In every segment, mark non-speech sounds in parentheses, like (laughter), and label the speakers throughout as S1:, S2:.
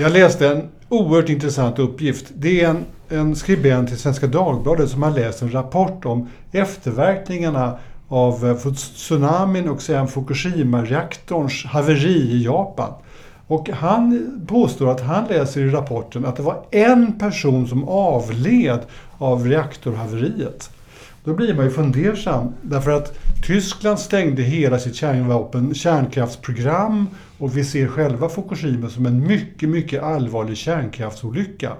S1: Jag läste en oerhört intressant uppgift. Det är en, en skribent i Svenska Dagbladet som har läst en rapport om efterverkningarna av eh, tsunamin och sen Fukushima-reaktorns haveri i Japan. Och han påstår att han läser i rapporten att det var en person som avled av reaktorhaveriet. Då blir man ju fundersam därför att Tyskland stängde hela sitt kärnvapen, kärnkraftsprogram och vi ser själva Fukushima som en mycket, mycket allvarlig kärnkraftsolycka.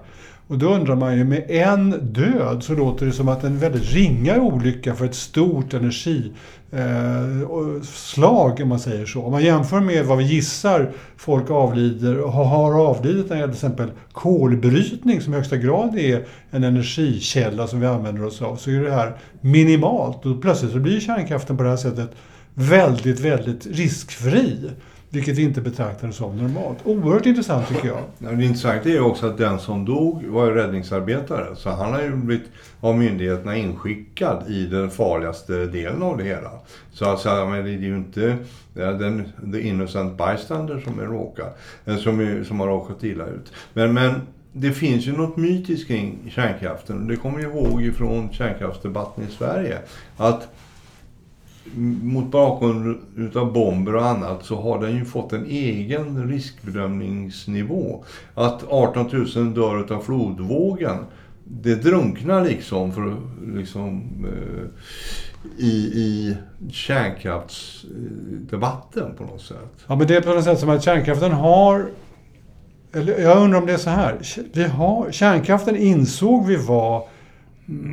S1: Och då undrar man ju, med en död så låter det som att en väldigt ringa olycka för ett stort energislag, eh, om man säger så. Om man jämför med vad vi gissar folk avlider och har avlidit när det gäller till exempel kolbrytning som i högsta grad är en energikälla som vi använder oss av, så är det här minimalt. Och plötsligt så blir kärnkraften på det här sättet väldigt, väldigt riskfri. Vilket vi inte betraktade som normalt. Oerhört intressant tycker jag.
S2: Det intressanta är också att den som dog var räddningsarbetare. Så han har ju blivit av myndigheterna inskickad i den farligaste delen av det hela. Så alltså, men det är ju inte den the innocent bystander som, är råka, eh, som, är, som har råkat illa ut. Men, men det finns ju något mytiskt kring kärnkraften. Det kommer jag ihåg från kärnkraftsdebatten i Sverige. Att mot bakgrund utav bomber och annat så har den ju fått en egen riskbedömningsnivå. Att 18 000 dör utav flodvågen, det drunknar liksom, för, liksom eh, i, i kärnkraftsdebatten på något sätt.
S1: Ja, men det är på något sätt som att kärnkraften har eller jag undrar om det är så här. Vi har, kärnkraften insåg vi var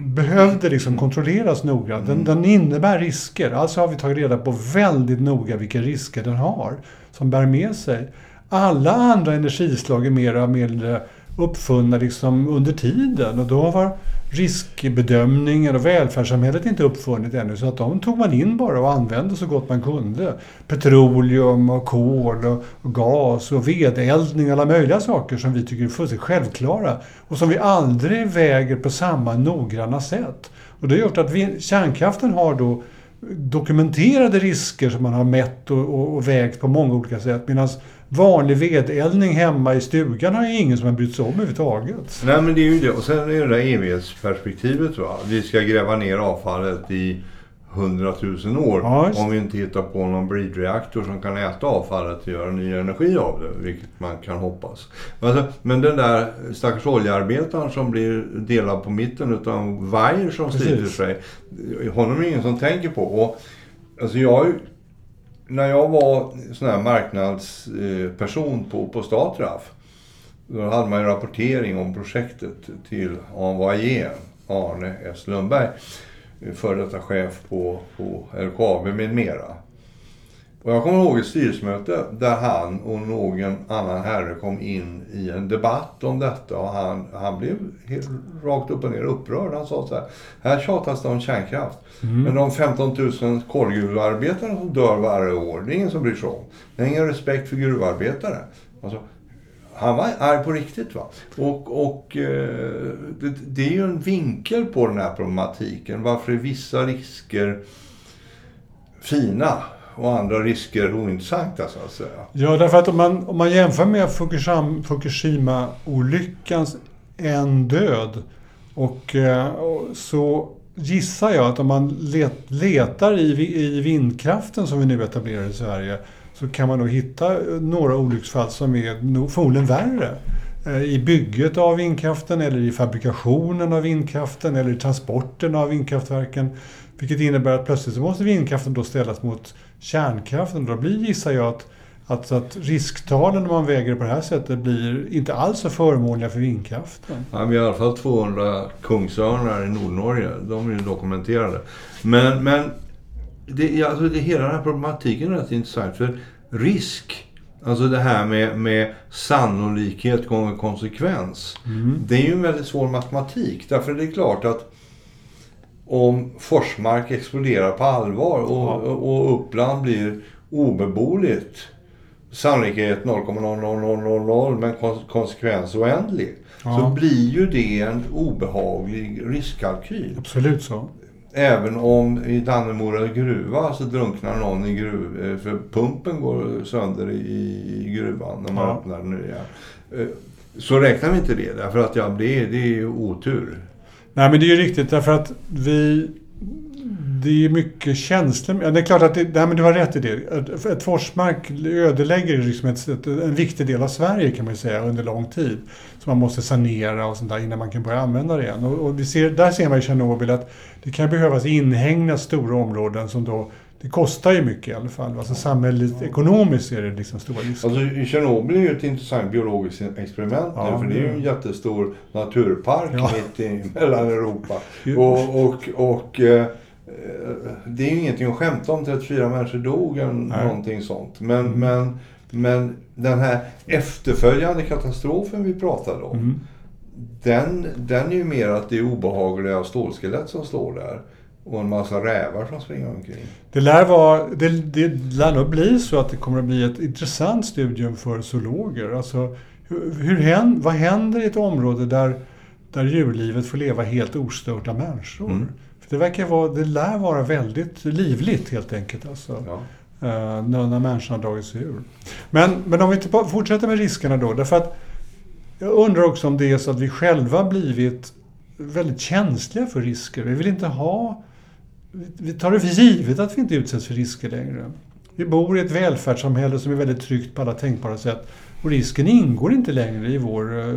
S1: behövde liksom kontrolleras noga. Den, mm. den innebär risker. Alltså har vi tagit reda på väldigt noga vilka risker den har, som bär med sig. Alla andra energislag är mer eller mindre uppfunna liksom under tiden och då var riskbedömningen och välfärdssamhället inte uppfunnit ännu. Så att de tog man in bara och använde så gott man kunde. Petroleum och kol och, och gas och vedeldning och alla möjliga saker som vi tycker är fullständigt självklara. Och som vi aldrig väger på samma noggranna sätt. Och det har gjort att vi, kärnkraften har då dokumenterade risker som man har mätt och, och, och vägt på många olika sätt. Medan vanlig vedeldning hemma i stugan har ju ingen som har brytt sig om överhuvudtaget.
S2: Nej men det är ju det. Och sen är det där evighetsperspektivet va. Vi ska gräva ner avfallet i hundratusen år ja, om vi inte hittar på någon bridreaktor som kan äta avfallet och göra ny energi av det, vilket man kan hoppas. Alltså, men den där stackars oljearbetaren som blir delad på mitten utav vajer som sliter sig, honom är ingen som tänker på. Och, alltså jag när jag var sån här marknadsperson på, på Statraf, då hade man ju rapportering om projektet till Envoyer, Arne S Lundberg, eh, före detta chef på, på LKAB med mera. Och jag kommer ihåg ett styrelsemöte där han och någon annan herre kom in i en debatt om detta och han, han blev helt, rakt upp och ner upprörd. Han sa så här, här tjatas det om kärnkraft. Mm. Men de 15 000 kolgruvarbetare som dör varje år, det är ingen som bryr sig om. Det är ingen respekt för gruvarbetare. Alltså, han var arg på riktigt. Va? Och, och eh, det, det är ju en vinkel på den här problematiken. Varför är vissa risker fina och andra risker ointressanta så att säga.
S1: Ja, därför att om man, om man jämför med Fukushima-olyckans en död och, eh, och, så gissar jag att om man let, letar i, i vindkraften som vi nu etablerar i Sverige så kan man nog hitta eh, några olycksfall som är förmodligen värre eh, i bygget av vindkraften eller i fabrikationen av vindkraften eller i transporten av vindkraftverken. Vilket innebär att plötsligt så måste vindkraften då ställas mot kärnkraften. Då blir, gissar jag, att, att, att risktalen när man väger på det här sättet blir inte alls så förmånliga för vindkraften.
S2: Ja, vi har i alla fall 200 kungsörnar i Nordnorge. De är ju dokumenterade. Men, men det, alltså det, hela den här problematiken är rätt intressant. För risk, alltså det här med, med sannolikhet gånger konsekvens. Mm. Det är ju en väldigt svår matematik. Därför är det klart att om Forsmark exploderar på allvar och, ja. och Uppland blir obeboeligt. Sannolikhet 0,00000 men konsekvens oändlig. Ja. Så blir ju det en obehaglig riskkalkyl.
S1: Absolut så.
S2: Även om i Dannemora gruva så drunknar någon i gruv... Eh, för pumpen går sönder i gruvan när man ja. öppnar den igen. Eh, så räknar vi inte det därför att ja, det, det är otur.
S1: Nej men det är ju riktigt därför att vi det är mycket känslor. Ja, det är klart att det, nej, men du har rätt i det. Ett, ett Forsmark ödelägger liksom ett, ett, en viktig del av Sverige kan man ju säga under lång tid. Som man måste sanera och sånt där innan man kan börja använda det igen. Och, och vi ser, där ser man i Tjernobyl att det kan behövas inhägnas stora områden som då det kostar ju mycket i alla fall. Alltså samhälleligt, ekonomiskt är det liksom stora risker.
S2: Alltså Tjernobyl är ju ett intressant biologiskt experiment ja, nu, för det är ju en jättestor naturpark ja. mitt i (laughs) Mellaneuropa. Och, och, och eh, det är ju ingenting att skämta om. 34 människor dog eller Nej. någonting sånt. Men, mm. men, men den här efterföljande katastrofen vi pratade om. Mm. Den, den är ju mer att det är obehagliga stålskelett som står där. Och en massa rävar som springer omkring.
S1: Det lär, vara, det, det lär nog bli så att det kommer att bli ett intressant studium för zoologer. Alltså, hur, hur, vad händer i ett område där, där djurlivet får leva helt ostört av människor? Mm. För det, verkar vara, det lär vara väldigt livligt helt enkelt. Alltså. Ja. Uh, när människan har dragit sig ur. Men, men om vi fortsätter med riskerna då. Därför att jag undrar också om det är så att vi själva blivit väldigt känsliga för risker. Vi vill inte ha... Vi tar det för givet att vi inte utsätts för risker längre. Vi bor i ett välfärdssamhälle som är väldigt tryggt på alla tänkbara sätt. Och risken ingår inte längre i vår, eh,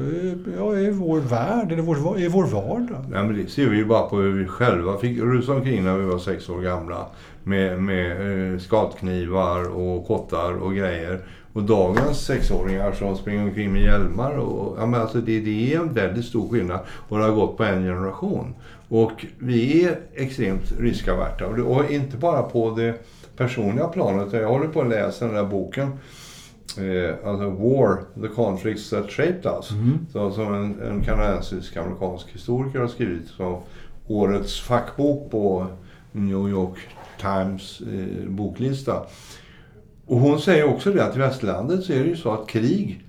S1: ja, i vår värld eller vår, i vår vardag.
S2: Nej, men det ser vi ju bara på hur vi själva fick rusa omkring när vi var sex år gamla. Med, med eh, skatknivar och kottar och grejer. Och dagens sexåringar som springer omkring med hjälmar. Och, ja, men alltså det, det är en väldigt stor skillnad. Och det har gått på en generation. Och vi är extremt riskaverta. Och inte bara på det personliga planet. Jag håller på att läsa den där boken eh, alltså War, the conflicts that shaped us. Mm. Så, som en, en kanadensisk-amerikansk historiker har skrivit som årets fackbok på New York Times eh, boklista. Och hon säger också det att i västlandet så är det ju så att krig,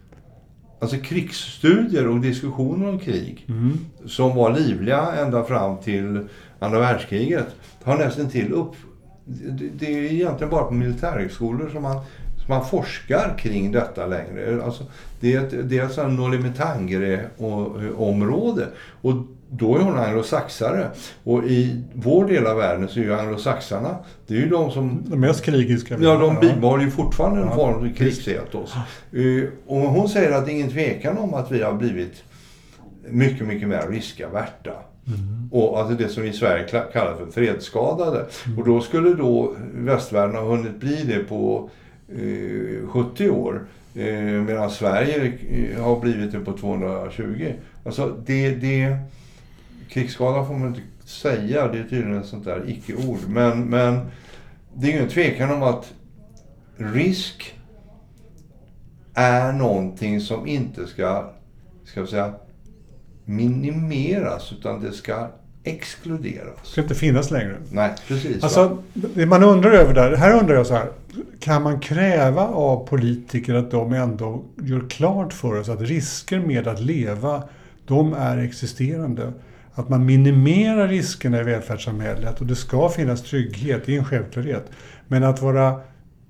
S2: alltså krigsstudier och diskussioner om krig, mm. som var livliga ända fram till andra världskriget, har nästan till upp... Det är egentligen bara på militärhögskolor som man man forskar kring detta längre. Alltså, det är ett, det är ett Nolimetangre-område. Och då är hon anglosaxare. Och i vår del av världen så är ju anglosaxarna, det är ju de som...
S1: De mest krigiska.
S2: Ja, de bibehåller ju fortfarande en form av krigsetos. Uh, och hon säger att det är ingen tvekan om att vi har blivit mycket, mycket mer riskaverta. Mm. Och alltså det som vi i Sverige kallar för fredsskadade. Mm. Och då skulle då västvärlden ha hunnit bli det på 70 eh, år. Eh, medan Sverige eh, har blivit det på 220. Alltså det, det, krigsskada får man inte säga, det är tydligen ett sånt där icke-ord. Men, men det är ju en tvekan om att risk är någonting som inte ska, ska säga, minimeras utan det ska exkluderas. Det
S1: ska inte finnas längre.
S2: Nej, precis.
S1: Alltså, det man undrar över där, här undrar jag så här. Kan man kräva av politiker att de ändå gör klart för oss att risker med att leva, de är existerande? Att man minimerar riskerna i välfärdssamhället och det ska finnas trygghet, det är en självklarhet. Men att, vara,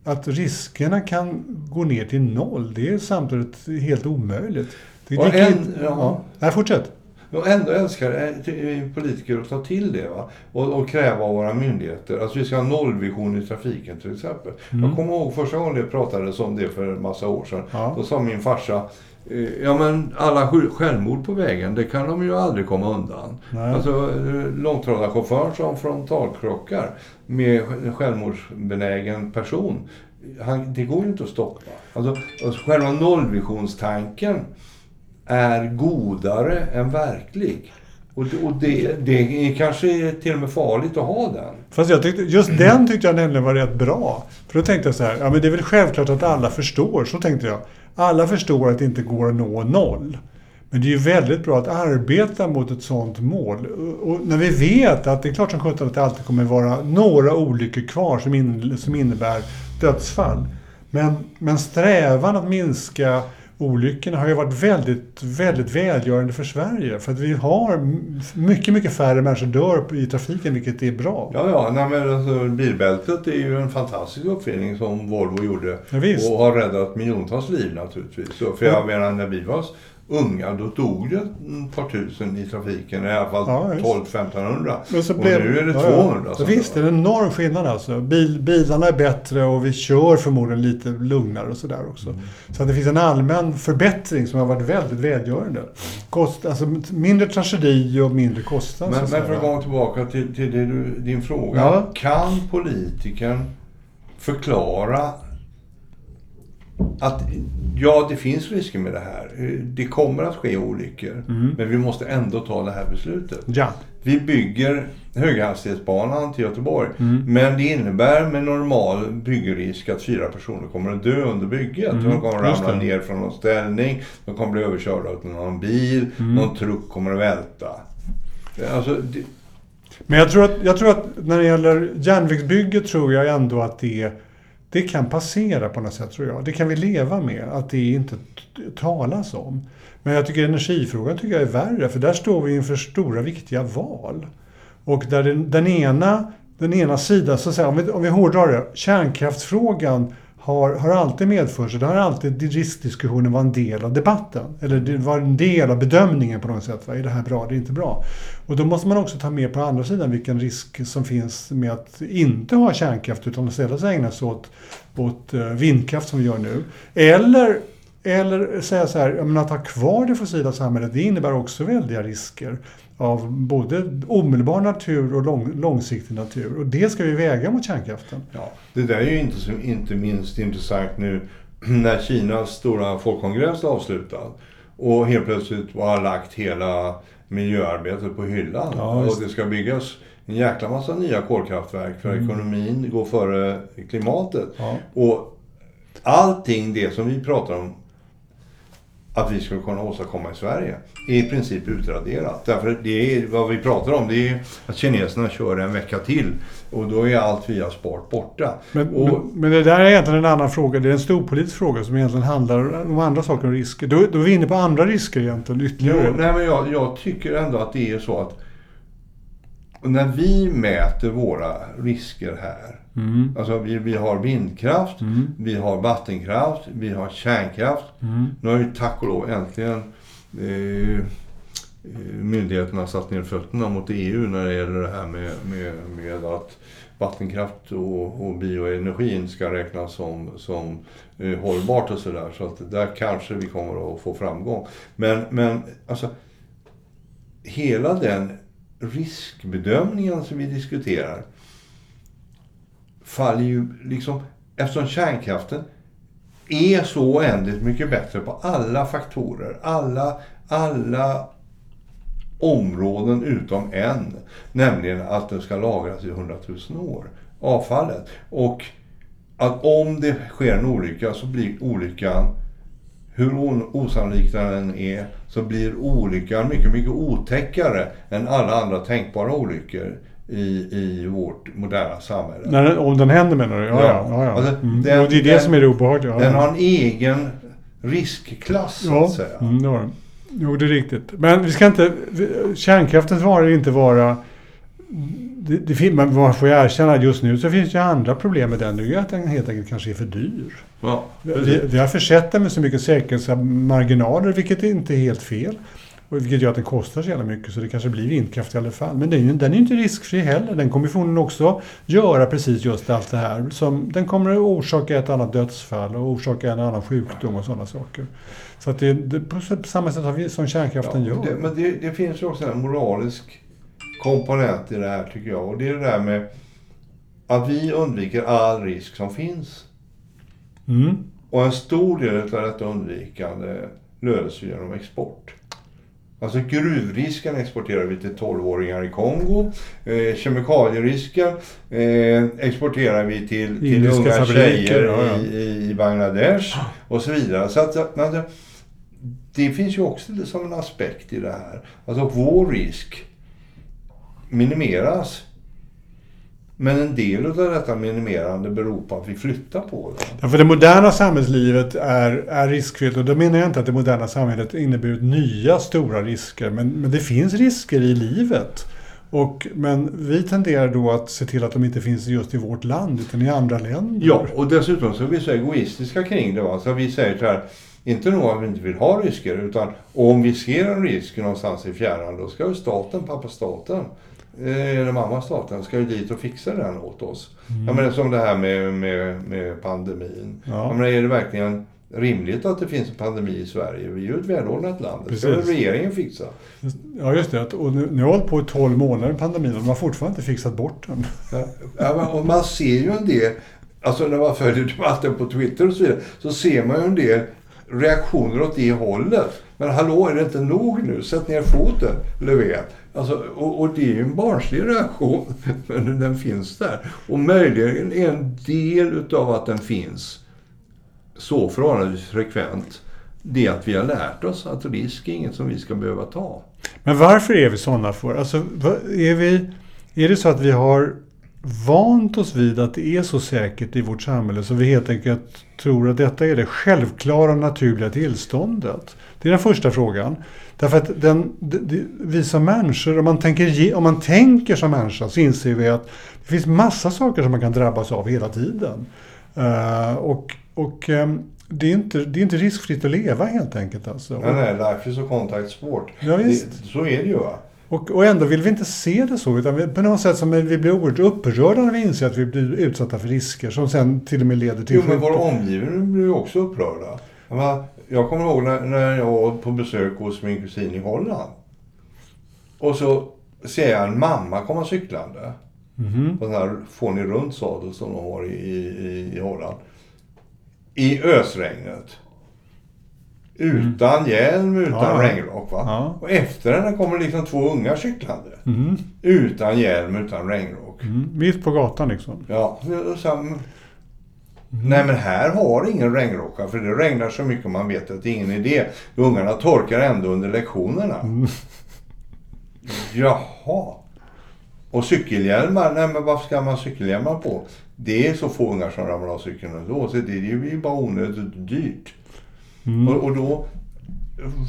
S1: att riskerna kan gå ner till noll, det är samtidigt helt omöjligt. Det, det, en, ja. Ja. Nej, fortsätt.
S2: Och ändå älskar politiker att ta till det va? Och, och kräva av våra myndigheter. Alltså vi ska ha nollvision i trafiken till exempel. Mm. Jag kommer ihåg första gången det pratades om det för en massa år sedan. Ja. Då sa min farsa eh, Ja men alla självmord på vägen, det kan de ju aldrig komma undan. Nej. Alltså eh, långtradarchauffören som frontalkrockar med en självmordsbenägen person. Han, det går ju inte att stoppa. Alltså, själva nollvisionstanken är godare än verklig. Och, och det, det är kanske till och med farligt att ha den.
S1: Fast jag tyckte, just den tyckte jag nämligen var rätt bra. För då tänkte jag så här, ja men det är väl självklart att alla förstår. Så tänkte jag. Alla förstår att det inte går att nå noll. Men det är ju väldigt bra att arbeta mot ett sådant mål. Och när vi vet att det är klart som sjutton att det alltid kommer vara några olyckor kvar som, in, som innebär dödsfall. Men, men strävan att minska olyckorna har ju varit väldigt, väldigt välgörande för Sverige. För att vi har mycket, mycket färre människor dör i trafiken, vilket är bra.
S2: Ja, ja. Nej, men alltså, bilbältet är ju en fantastisk uppfinning som Volvo gjorde.
S1: Ja,
S2: och har räddat miljontals liv naturligtvis. Så, för jag menar, när vi var unga, då dog det ett par tusen i trafiken. I alla fall ja, 12-1500. Och blev, nu är det 200. Ja,
S1: ja. Visst, det är en enorm skillnad alltså. Bil, bilarna är bättre och vi kör förmodligen lite lugnare och sådär också. Mm. Så att det finns en allmän förbättring som har varit väldigt välgörande. Kost, alltså mindre tragedi och mindre kostnad.
S2: Men, men för att gå tillbaka till, till du, din fråga. Kan politikern förklara att ja, det finns risker med det här. Det kommer att ske olyckor. Mm. Men vi måste ändå ta det här beslutet.
S1: Ja.
S2: Vi bygger höghastighetsbanan till Göteborg. Mm. Men det innebär med normal byggrisk att fyra personer kommer att dö under bygget. Mm. De kommer att ramla ner från någon ställning. De kommer att bli överkörda av någon bil. Mm. Någon truck kommer att välta. Alltså, det...
S1: Men jag tror, att, jag tror att när det gäller järnvägsbygget tror jag ändå att det är det kan passera på något sätt tror jag. Det kan vi leva med, att det inte talas om. Men jag tycker energifrågan tycker jag är värre, för där står vi inför stora viktiga val. Och där den, den ena, den ena sidan, så att säga, om vi, om vi hårdrar det, kärnkraftsfrågan har, har alltid medfört sig, det har alltid riskdiskussionen var en del av debatten. Eller det var en del av bedömningen på något sätt. Va? Är det här bra, det är inte bra. Och då måste man också ta med på andra sidan vilken risk som finns med att inte ha kärnkraft utan istället ägna sig åt, åt eh, vindkraft som vi gör nu. Eller eller säga så här, att ha kvar det fossila samhället, det innebär också väldiga risker av både omedelbar natur och lång, långsiktig natur. Och det ska vi väga mot kärnkraften.
S2: Ja, det där är ju inte, inte minst intressant nu (clears throat) när Kinas stora folkkongress är avslutad och helt plötsligt har lagt hela miljöarbetet på hyllan. Ja, och det ska byggas en jäkla massa nya kolkraftverk för mm. ekonomin går före klimatet. Ja. Och allting det som vi pratar om att vi skulle kunna åstadkomma i Sverige är i princip utraderat. Därför det är vad vi pratar om det är att kineserna kör en vecka till och då är allt vi har sparat borta.
S1: Men, och, men, men, det där är egentligen en annan fråga. Det är en storpolitisk fråga som egentligen handlar om andra saker och risker. Då, då är vi inne på andra risker egentligen ytterligare.
S2: Jo, nej, men jag, jag tycker ändå att det är så att när vi mäter våra risker här Mm. Alltså vi, vi har vindkraft, mm. vi har vattenkraft, vi har kärnkraft. Mm. Nu har ju tack och lov äntligen eh, eh, myndigheterna satt ner fötterna mot EU när det gäller det här med, med, med att vattenkraft och, och bioenergin ska räknas som, som eh, hållbart och sådär. Så att där kanske vi kommer att få framgång. Men, men alltså hela den riskbedömningen som vi diskuterar faller ju liksom, eftersom kärnkraften är så oändligt mycket bättre på alla faktorer, alla, alla områden utom en. Nämligen att den ska lagras i hundratusen år, avfallet. Och att om det sker en olycka så blir olyckan, hur osannolik den än är, så blir olyckan mycket, mycket otäckare än alla andra tänkbara olyckor i, i vårt moderna samhälle.
S1: När, om den händer menar du? Ja, ja. ja, ja. Alltså, mm. den, och det är det den, som är det obehagliga.
S2: Den har en egen riskklass, så
S1: ja,
S2: att säga.
S1: Mm, det har den. Jo, det är riktigt. Men vi ska inte... Kärnkraften får inte vara... Det, det, man får ju erkänna att just nu så finns det andra problem med den. Det är ju att den helt enkelt kanske är för dyr.
S2: Ja,
S1: vi, vi har försett den med så mycket säkerhetsmarginaler, vilket är inte är helt fel. Vilket gör att den kostar så jävla mycket så det kanske blir vindkraft i alla fall. Men den, den är ju inte riskfri heller. Den kommer förmodligen också göra precis just allt det här. Som, den kommer att orsaka ett annat dödsfall och orsaka en annan sjukdom och sådana saker. Så att det, det på samma sätt som kärnkraften ja,
S2: gör. Det, men det, det finns ju också en moralisk komponent i det här tycker jag. Och det är det där med att vi undviker all risk som finns.
S1: Mm.
S2: Och en stor del av detta undvikande löses genom export. Alltså gruvrisken exporterar vi till 12-åringar i Kongo. Eh, kemikalierisken eh, exporterar vi till, till unga fabriker, tjejer ja. I, i Bangladesh och så vidare. Så att, alltså, det finns ju också som en aspekt i det här. Alltså vår risk minimeras Men en del av detta minimerande beror på att vi flyttar på det.
S1: Ja, för det moderna samhällslivet är, är riskfyllt och då menar jag inte att det moderna samhället inneburit nya stora risker. Men, men det finns risker i livet. Och, men vi tenderar då att se till att de inte finns just i vårt land utan i andra länder.
S2: Ja, och dessutom så är vi så egoistiska kring det. Va? Så vi säger så här, inte nog att vi inte vill ha risker utan om vi ser en risk någonstans i fjärran då ska ju staten, pappa staten, eller mamma staten, ska ju dit och fixa den åt oss. Mm. Jag menar som det här med, med, med pandemin. Ja. Jag menar, är det verkligen rimligt att det finns en pandemi i Sverige. Vi är ju ett välordnat land. Det ska regeringen fixa.
S1: Ja, just det. Och nu, nu har hållit på i 12 månader pandemin och de har fortfarande inte fixat bort den.
S2: Ja, och man ser ju en del, alltså när man följer debatten på Twitter och så vidare, så ser man ju en del reaktioner åt det hållet. Men hallå, är det inte nog nu? Sätt ner foten, Löfven. Alltså, och, och, det är ju en barnslig reaktion, (laughs) men den finns där. Och möjligen är en del utav att den finns så förhållandevis frekvent, det är att vi har lärt oss att risk är inget som vi ska behöva ta.
S1: Men varför är vi sådana för? Alltså, är, vi, är det så att vi har vant oss vid att det är så säkert i vårt samhälle så vi helt enkelt tror att detta är det självklara naturliga tillståndet? Det är den första frågan. Därför att den, vi som människor, om man, tänker, om man tänker som människa så inser vi att det finns massa saker som man kan drabbas av hela tiden. Uh, och och um, det, är inte, det är inte riskfritt att leva helt enkelt. Alltså.
S2: Nej, nej, life is a contact sport.
S1: Ja, visst.
S2: Det, så är det ju. Va?
S1: Och, och ändå vill vi inte se det så. Utan vi, på något sätt som vi blir oerhört upprörda när vi inser att vi blir utsatta för risker som sen till och med leder till
S2: Jo, men vår omgivning blir ju också upprörda. Jag kommer ihåg när, när jag var på besök hos min kusin i Holland. Och så ser jag en mamma komma cyklande. Mm -hmm. På den här fånig runt sadel som de har i, i, i Holland i ösregnet. Utan mm. hjälm, utan ja, regnrock. Va? Ja. Och efter henne kommer liksom två unga cyklande. Mm. Utan hjälm, utan regnrock.
S1: Mm. Mitt på gatan liksom.
S2: Ja. Så, mm. Nej men här har ingen regnrocka för det regnar så mycket man vet att det är ingen idé. Ungarna torkar ändå under lektionerna. Mm. Jaha. Och cykelhjälmar, nej men varför ska man ha cykelhjälmar på? Det är så få ungar som ramlar av cykeln ändå, så det är ju bara onödigt dyrt. Mm. Och, och, då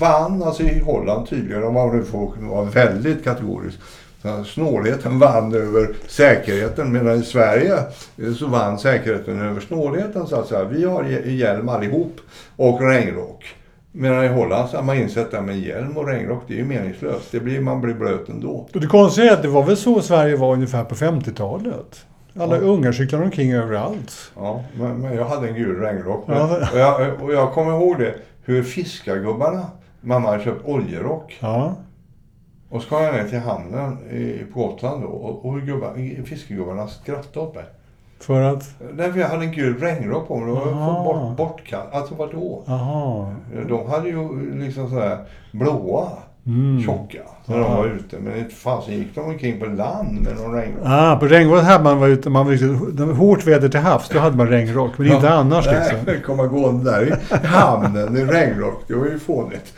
S2: vann, alltså i Holland tydligen, om man nu får vara väldigt kategorisk, så snålheten vann över säkerheten. Medan i Sverige så vann säkerheten över snålheten. Så att säga. Vi har hjälm allihop och regnrock. Medan i Holland så har man insett att med hjälm och regnrock, det är ju meningslöst. Det blir, man blir blöt ändå.
S1: Och det konstiga är att det var väl så Sverige var ungefär på 50-talet? Alla ja. ungar cyklar omkring överallt.
S2: Ja, men, men jag hade en gul regnrock. Ja. Och, jag, och jag kommer ihåg det, hur fiskargubbarna, mamma hade köpt oljerock. Ja. Och så kom jag ner till hamnen i, på Gotland då och, och hur fiskargubbarna skrattade åt mig.
S1: För att?
S2: Därför jag hade en gul regnrock på mig. De var bort, bortkast. Alltså vadå? Aha. De hade ju liksom sådär blåa. Mm. Tjocka. När ja. de var ute. Men inte fasen gick de omkring på land med någon regnrock.
S1: Ah, på regnrock hade man var ute. Man var ute hårt väder till havs. Då hade man regnrock. Men ja. inte annars liksom.
S2: Nej, komma gående där i hamnen i regnrock. Det var ju fånigt.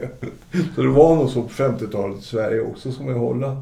S2: (laughs) Så det var nog så på 50-talet i Sverige också som i Holland.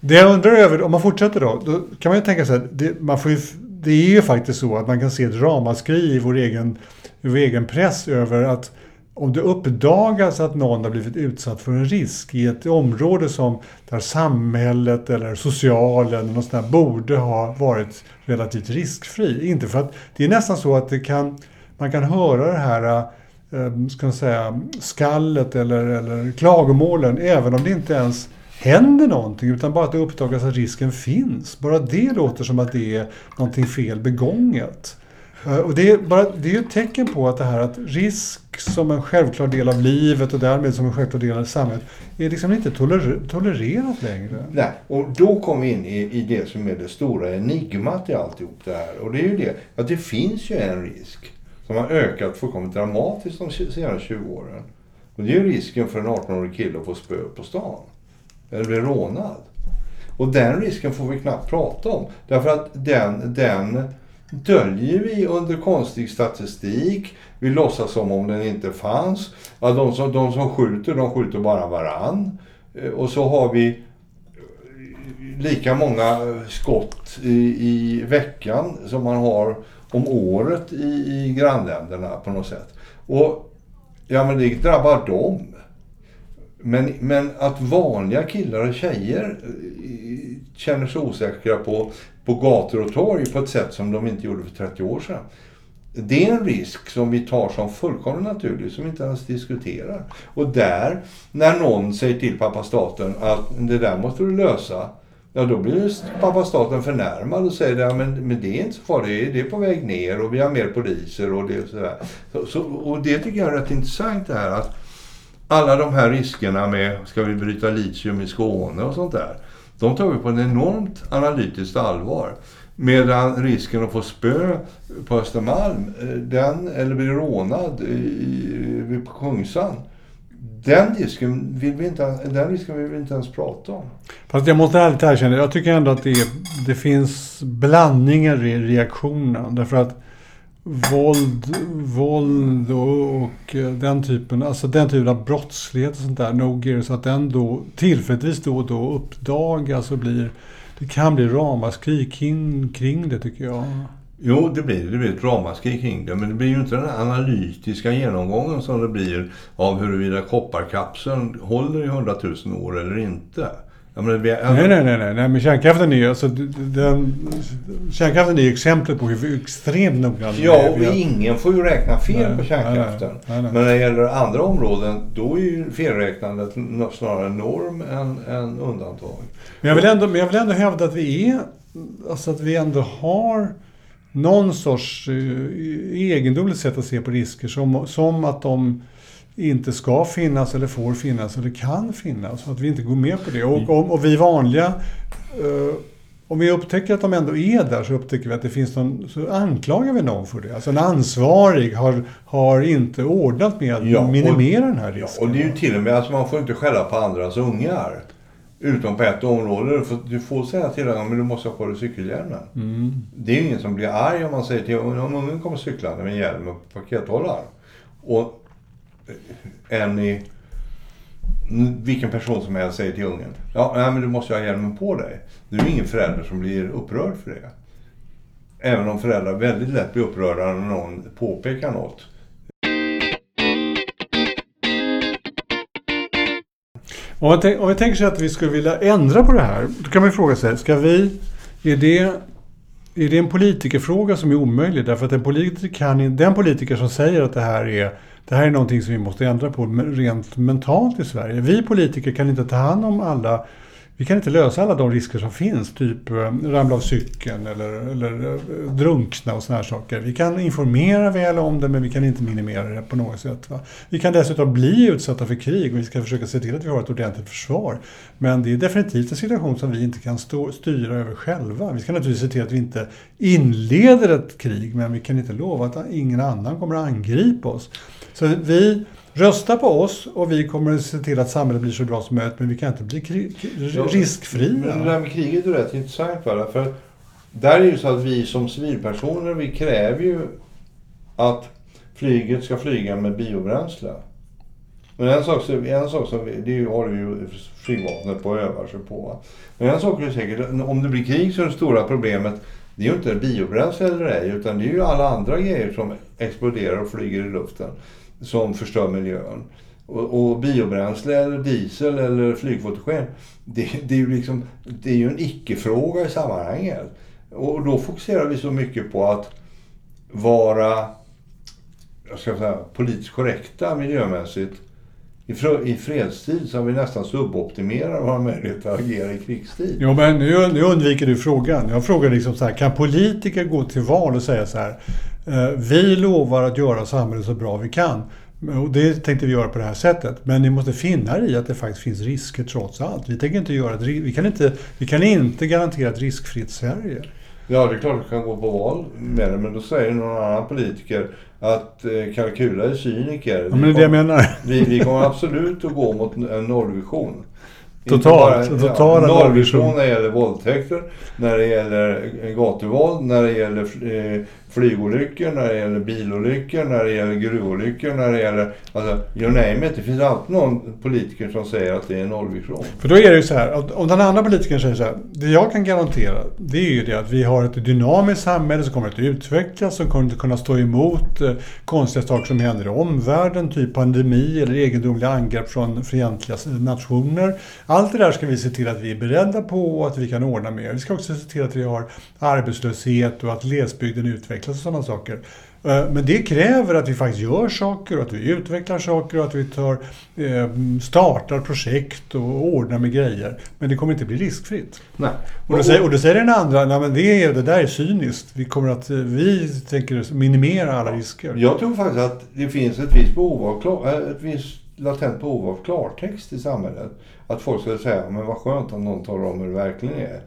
S1: Det jag undrar över, om man fortsätter då, då kan man ju tänka sig att det, man får ju, det är ju faktiskt så att man kan se ett ramaskri i vår egen, i vår egen press över att om det uppdagas att någon har blivit utsatt för en risk i ett område som där samhället eller socialen eller något sånt borde ha varit relativt riskfri. Inte för att det är nästan så att det kan, man kan höra det här Eh, ska säga, skallet eller, eller klagomålen även om det inte ens händer någonting utan bara att det uppdagas att risken finns. Bara det låter som att det är någonting fel begånget. Eh, och det är, bara, det är ett tecken på att det här att risk som en självklar del av livet och därmed som en självklar del av samhället är liksom inte toler, tolererat längre.
S2: Nej, och då kommer vi in i, i det som är det stora enigmat i alltihop det här. Och det är ju det att det finns ju en risk som har ökat fullkomligt dramatiskt de senaste 20 åren. Och det är ju risken för en 18-årig kille att få spö på stan eller bli rånad. Och den risken får vi knappt prata om. Därför att den, den döljer vi under konstig statistik. Vi låtsas som om den inte fanns. Ja, de, som, de som skjuter, de skjuter bara varann. Eh, och så har vi eh, lika många skott i, i veckan som man har om året i, i grannländerna på något sätt. Och ja, men det drabbar dem. Men, men att vanliga killar och tjejer eh, känner sig osäkra på, på gator och torg på ett sätt som de inte gjorde för 30 år sedan. Det är en risk som vi tar som fullkomligt naturlig, som vi inte ens diskuterar. Och där, när någon säger till pappa staten att det där måste du lösa, ja då blir pappa staten förnärmad och säger att men, men det är inte så farligt, det är på väg ner och vi har mer poliser och det sådär. Så, så, och det tycker jag är rätt intressant det här att alla de här riskerna med, ska vi bryta litium i Skåne och sånt där, de tar vi på ett enormt analytiskt allvar. Medan risken att få spö på Östermalm, eh, den, eller bli rånad i, på Kungsan, den risken, vill vi inte, den risken vill vi inte ens prata om.
S1: Fast jag måste ärligt erkänna, jag tycker ändå att det, det finns blandningar i reaktionerna. Därför att våld, våld och, och, eh, den typen, alltså den typen av brottslighet och sånt där, no-gear, så att den då tillfälligtvis då och då uppdagas och blir det kan bli ramaskri kring, kring det tycker jag.
S2: Jo, det blir, det blir ett ramaskri kring det. Men det blir ju inte den analytiska genomgången som det blir av huruvida kopparkapseln håller i hundratusen år eller inte.
S1: Menar, vi, alltså... nej, nej, nej, nej, men kärnkraften är ju alltså, den, kärnkraften är ju exemplet på hur extremt noggrann
S2: Ja, och ingen får ju räkna fel nej, på kärnkraften. Nej, nej, men när det gäller andra områden, då är ju felräknandet snarare norm än, än undantag.
S1: Men jag, vill ändå, men jag vill ändå hävda att vi är, alltså att vi ändå har någon sorts uh, egendomligt sätt att se på risker. Som, som att de inte ska finnas eller får finnas eller kan finnas. Och att vi inte går med på det. Och, och, och vi vanliga, uh, om vi upptäcker att de ändå är där så upptäcker vi att det finns någon, så anklagar vi någon för det. Alltså en ansvarig har, har inte ordnat med att ja, minimera den här risken.
S2: Ja, och det är ju till och med, alltså man får inte skälla på andras ungar. Utom på ett område. För du får säga till honom men du måste ha på dig cykelhjälmen. Mm. Det är ju ingen som blir arg om man säger till om ungen kommer cyklande med hjälm och pakethållare. Och en i vilken person som helst säger till ungen. Ja, nej, men du måste ha hjälmen på dig. Det är ju ingen förälder som blir upprörd för det. Även om föräldrar väldigt lätt blir upprörda när någon påpekar något.
S1: Om man om vi tänker sig att vi skulle vilja ändra på det här. Då kan man ju fråga sig, ska vi... Är det, är det en politikerfråga som är omöjlig? Därför att en politiker kan, den politiker som säger att det här är det här är någonting som vi måste ändra på rent mentalt i Sverige. Vi politiker kan inte ta hand om alla vi kan inte lösa alla de risker som finns, typ eh, ramla av cykeln eller, eller eh, drunkna och sådana här saker. Vi kan informera väl om det men vi kan inte minimera det på något sätt. Va? Vi kan dessutom bli utsatta för krig och vi ska försöka se till att vi har ett ordentligt försvar. Men det är definitivt en situation som vi inte kan stå, styra över själva. Vi ska naturligtvis se till att vi inte inleder ett krig men vi kan inte lova att ingen annan kommer att angripa oss. Så vi Rösta på oss och vi kommer att se till att samhället blir så bra som möjligt men vi kan inte bli riskfria.
S2: Men det där med kriget är rätt intressant bara. För där är det ju så att vi som civilpersoner vi kräver ju att flyget ska flyga med biobränsle. Men en sak, en sak som det har ju flygvapnet på och övar sig på. Men en sak är säkert, om det blir krig så är det stora problemet det är ju inte biobränsle eller ej utan det är ju alla andra grejer som exploderar och flyger i luften som förstör miljön. Och, och biobränsle eller diesel eller flygfotogen, det, det, är ju liksom, det är ju en icke-fråga i sammanhanget. Och då fokuserar vi så mycket på att vara jag ska säga, politiskt korrekta miljömässigt. I, fredstid så har vi nästan suboptimerat våra möjligheter att agera i krigstid.
S1: Jo, men nu, nu undviker du frågan. Jag frågar liksom så här, kan politiker gå till val och säga så här, vi lovar att göra samhället så bra vi kan. Och det tänkte vi göra på det här sättet. Men ni måste finna er i att det faktiskt finns risker trots allt. Vi, tänker inte göra ett, vi, kan inte, vi kan inte garantera ett riskfritt Sverige.
S2: Ja, det är klart att vi kan gå på val med det. Men då säger någon annan politiker att eh, Kalkula är cyniker.
S1: Ja, men det är det jag menar.
S2: Vi, vi kommer absolut att gå mot en nollvision.
S1: Totalt,
S2: bara,
S1: totala
S2: ja, nollvision när det gäller våldtäkter, när det gäller gatuvåld, när det gäller eh, flygolyckor, när det gäller bilolyckor, när det gäller gruvolyckor, när det gäller... Alltså, you name it. Det finns alltid någon politiker som säger att det är nollvision.
S1: För då är det ju så här, om den andra politikern säger så här, det jag kan garantera, det är ju det att vi har ett dynamiskt samhälle som kommer att utvecklas, som kommer att kunna stå emot eh, konstiga saker som händer i omvärlden, typ pandemi eller egendomliga angrepp från fientliga nationer. Allt det där ska vi se till att vi är beredda på och att vi kan ordna med. Vi ska också se till att vi har arbetslöshet och att glesbygden utvecklas och sådana saker. Eh, men det kräver att vi faktiskt gör saker och att vi utvecklar saker och att vi tar, eh, startar projekt och ordnar med grejer. Men det kommer inte bli riskfritt.
S2: Nej.
S1: Och, då säger, och då säger den andra, nej men det, det där är cyniskt. Vi, kommer att, vi tänker minimera alla risker.
S2: Jag tror faktiskt att det finns ett visst behov av, eh, ett visst latent behov av klartext i samhället. Att folk skulle säga, men vad skönt att någon talar om hur det verkligen är.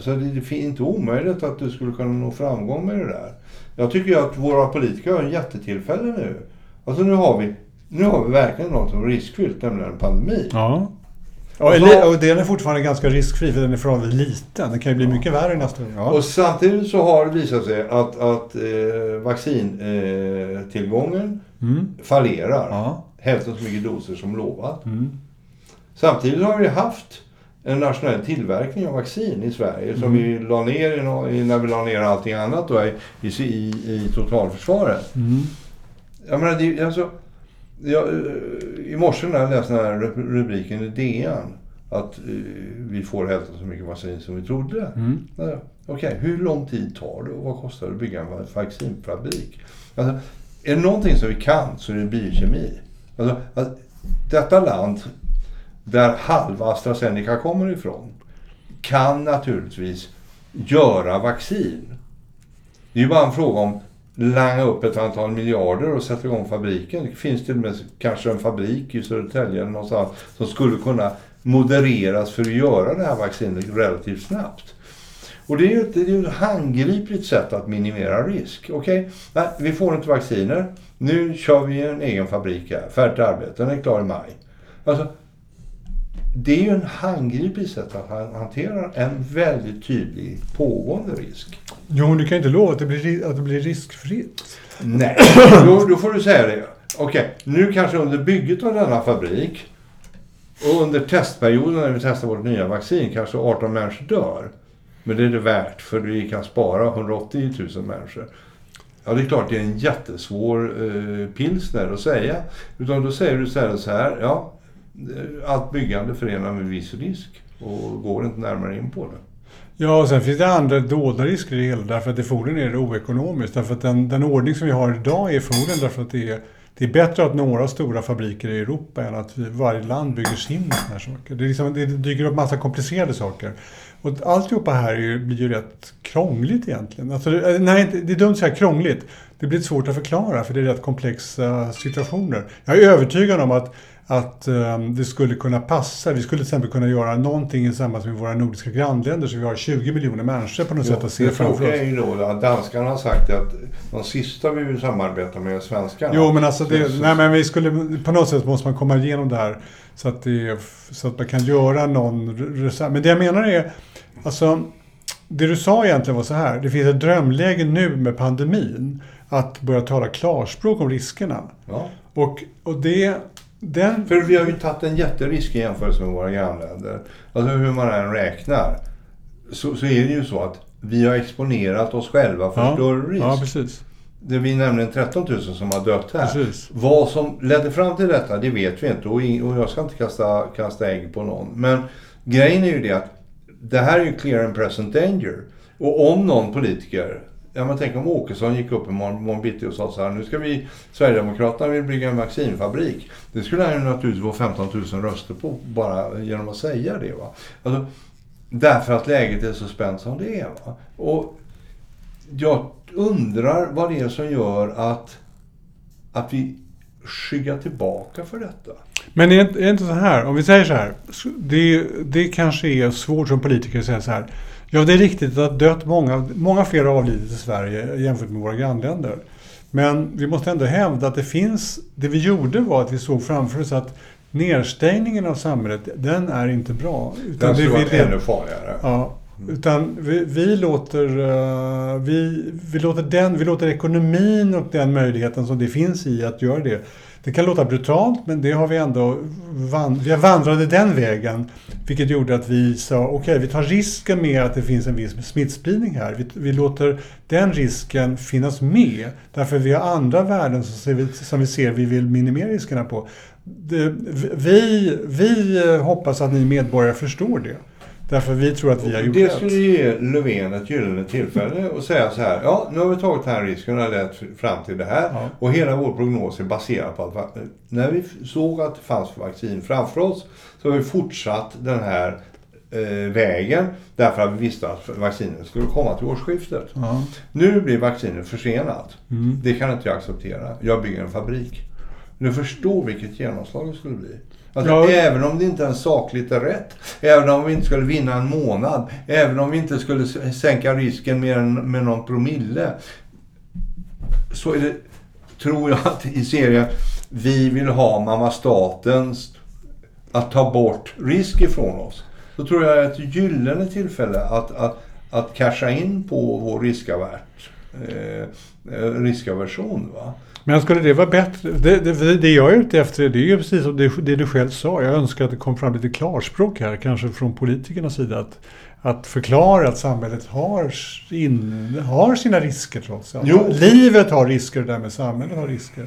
S2: Så det är inte omöjligt att du skulle kunna nå framgång med det där. Jag tycker att våra politiker har en jättetillfälle nu. Alltså nu har vi, nu har vi verkligen något som är riskfyllt, nämligen en pandemi.
S1: Ja. Ja, och, och den är fortfarande ganska riskfri för den är förhållandevis liten. Den kan ju bli mycket värre nästa gång. Ja.
S2: Och samtidigt så har det visat sig att, att eh, vaccintillgången eh, mm. fallerar. Ja. Hälften så mycket doser som lovat. Mm. Samtidigt har vi haft en nationell tillverkning av vaccin i Sverige som mm. vi la ner när vi la ner allting annat då, i, i, i totalförsvaret. Mm. Jag menar, det, alltså, jag, I morse när jag läste den här rubriken i DN att uh, vi får hälften så mycket vaccin som vi trodde. Mm. Okej, okay, hur lång tid tar det och vad kostar det att bygga en vaccinfabrik? Alltså, är det någonting som vi kan så är det biokemi. Alltså, att detta land där halva AstraZeneca kommer ifrån, kan naturligtvis göra vaccin. Det är ju bara en fråga om langa upp ett antal miljarder och sätta igång fabriken. Det finns till och med kanske en fabrik i Södertälje eller någonstans som skulle kunna modereras för att göra det här vaccinet relativt snabbt. Och det är ju ett, det är ett handgripligt sätt att minimera risk. Okej, okay? vi får inte vacciner. Nu kör vi en egen fabrik här. Färdigt arbete. Den är klar i maj. Alltså, det är ju en handgriplig sätt att hantera en väldigt tydlig pågående risk.
S1: Jo, men du kan inte lova att det blir, att det blir riskfritt.
S2: Nej, då, då får du säga det. Okej, nu kanske under bygget av denna fabrik och under testperioden när vi testar vårt nya vaccin kanske 18 människor dör. Men det är det värt för vi kan spara 180 000 människor. Ja, det är klart det är en jättesvår eh, pilsner att säga. Utan då säger du istället så här, ja, eh, allt byggande förenar med viss risk och går inte närmare in på det.
S1: Ja, och sen finns det andra dolda risker i det hela därför att det förmodligen är det oekonomiskt. Därför att den, den ordning som vi har idag är förmodligen därför att det är, det är bättre att några stora fabriker i Europa än att varje land bygger sin här saker. Det, liksom, det dyker upp massa komplicerade saker. Och alltihopa här är, blir ju rätt krångligt egentligen. Alltså, eh, nej, det är dumt att säga krångligt. Det blir svårt att förklara för det är rätt komplexa situationer. Jag är övertygad om att att um, det skulle kunna passa. Vi skulle till exempel kunna göra någonting i samband med våra nordiska grannländer så vi har 20 miljoner människor på något jo, sätt att se framför oss. Det är
S2: ju då att danskarna har sagt att de sista vi vill samarbeta med är svenskarna.
S1: Jo, men alltså det, nej, men vi skulle, på något sätt måste man komma igenom det här så att, det, så att man kan göra någon. Men det jag menar är, alltså det du sa egentligen var så här, det finns ett drömläge nu med pandemin att börja tala klarspråk om riskerna. Ja. Och, och det
S2: den... För vi har ju tagit en jätterisk i jämförelse med våra grannländer. Alltså hur man än räknar. Så, så är det ju så att vi har exponerat oss själva för ja. större risk.
S1: Ja, precis.
S2: Det är nämligen 13 000 som har dött här. Precis. Vad som ledde fram till detta, det vet vi inte. Och, jag ska inte kasta, kasta ägg på någon. Men grejen är ju det att det här är ju clear and present danger. Och om någon politiker Ja, men tänk om Åkesson gick upp i morgon bitti och sa så här, nu ska vi, Sverigedemokraterna vill bygga en vaccinfabrik. Det skulle han ju naturligtvis få 15 000 röster på bara genom att säga det. Va? Alltså, därför att läget är så spänt som det är. Va? Och jag undrar vad det är som gör att, att vi skyggar tillbaka för detta.
S1: Men är det inte så här, om vi säger så här, det, det kanske är svårt som politiker att säga så här, Ja, det är riktigt att dött många, många fler har avlidit i Sverige jämfört med våra grannländer. Men vi måste ändå hävda att det finns, det vi gjorde var att vi såg framför oss att nedstängningen av samhället, den är inte bra.
S2: Utan den skulle vara ännu farligare.
S1: Ja, utan vi, vi, låter, uh, vi, vi, låter den, vi låter ekonomin och den möjligheten som det finns i att göra det. Det kan låta brutalt men det har vi ändå van, vi vandrade den vägen. Vilket gjorde att vi sa okej okay, vi tar risken med att det finns en viss smittspridning här. Vi, vi låter den risken finnas med. Därför vi har andra värden som vi, som vi ser vi vill minimera riskerna på. Det, vi, vi hoppas att ni medborgare förstår det. Därför vi tror att vi har gjort
S2: det. Det skulle ge Löfven ett gyllene tillfälle att säga så här. Ja, nu har vi tagit den här risken och lett fram till det här. Ja. Och hela vår prognos är baserad på att när vi såg att det fanns vaccin framför oss så har vi fortsatt den här eh, vägen därför att vi visste att vaccinet skulle komma till årsskiftet. Ja. Nu blir vaccinet försenat. Mm. Det kan inte jag acceptera. Jag bygger en fabrik. Du förstår vilket genomslag det skulle bli. Alltså, ja. Även om det inte är sakligt rätt, även om vi inte skulle vinna en månad, även om vi inte skulle sänka risken mer än med någon promille. Så är det, tror jag att i serien, vi vill ha mamma statens att ta bort risk ifrån oss. Så tror jag att det är ett gyllene tillfälle att, att, att casha in på vår riskavärt, eh, eh riskaversion. Va?
S1: Men skulle det vara bättre? Det, det, det jag är ute efter det är ju precis som det, det, du själv sa. Jag önskar att det kom fram lite klarspråk här, kanske från politikernas sida. Att, att förklara att samhället har, in, har sina risker trots allt. Jo. Livet har risker och därmed samhället har risker.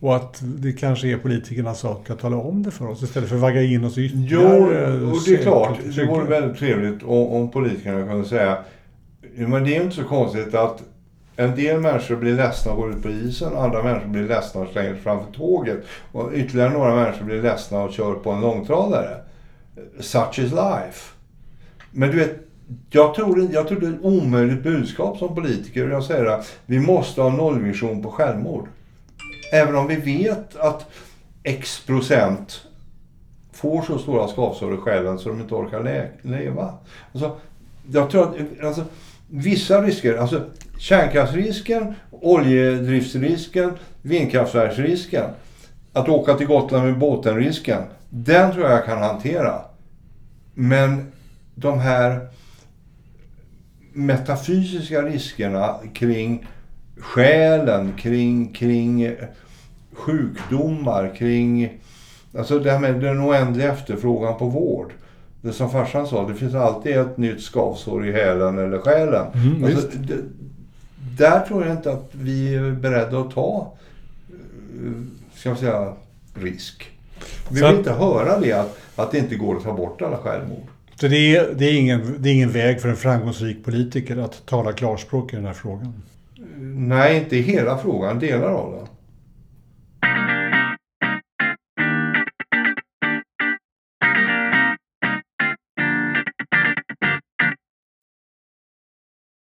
S1: Och att det kanske är politikernas sak att tala om det för oss istället för att vagga in oss
S2: ytterligare. Jo, och det är klart. Det vore väldigt trevligt om, om politikerna kunde säga men det är inte så konstigt att en del människor blir ledsna och går ut på isen, andra människor blir ledsna och slänger sig framför tåget. Och ytterligare några människor blir ledsna och kör på en långtradare. Such is life. Men du vet, jag tror, jag tror det är ett omöjligt budskap som politiker. Jag säger att vi måste ha nollvision på självmord. Även om vi vet att X procent får så stora skavsår i själen så de inte orkar le leva. Alltså, jag tror att alltså, vissa risker, alltså kärnkraftsrisken, oljedriftsrisken, vindkraftverksrisken, att åka till Gotland med båten-risken, den tror jag kan hantera. Men de här metafysiska riskerna kring själen, kring, kring sjukdomar, kring alltså det här med den oändliga efterfrågan på vård. Det som farsan sa, det finns alltid ett nytt skavsår i hälen eller själen. Mm, alltså, det, där tror jag inte att vi är beredda att ta, eh, ska man säga, risk. Vi vill inte höra det, att, att det inte går att ta bort alla självmord.
S1: Så det är, det, är ingen, det är ingen väg för en framgångsrik politiker att tala klarspråk i den här frågan?
S2: Nej, inte hela frågan, delar av den.